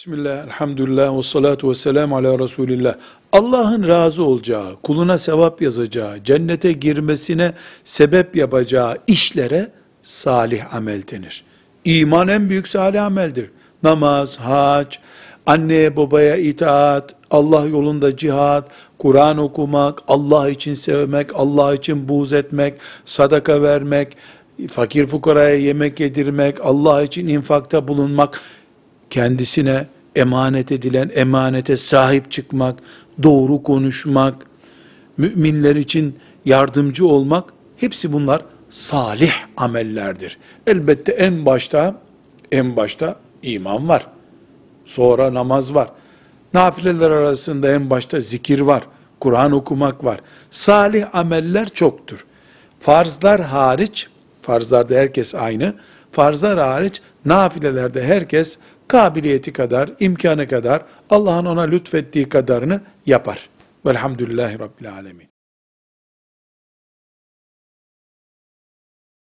Bismillah, elhamdülillah, ve salatu ve selamu ala Resulillah. Allah'ın razı olacağı, kuluna sevap yazacağı, cennete girmesine sebep yapacağı işlere salih amel denir. İman en büyük salih ameldir. Namaz, hac, anneye babaya itaat, Allah yolunda cihat, Kur'an okumak, Allah için sevmek, Allah için buğz etmek, sadaka vermek, fakir fukaraya yemek yedirmek, Allah için infakta bulunmak, kendisine emanet edilen emanete sahip çıkmak, doğru konuşmak, müminler için yardımcı olmak, hepsi bunlar salih amellerdir. Elbette en başta, en başta iman var. Sonra namaz var. Nafileler arasında en başta zikir var. Kur'an okumak var. Salih ameller çoktur. Farzlar hariç, farzlarda herkes aynı. Farzlar hariç, nafilelerde herkes kabiliyeti kadar, imkanı kadar, Allah'ın ona lütfettiği kadarını yapar. Velhamdülillahi Rabbil Alemin.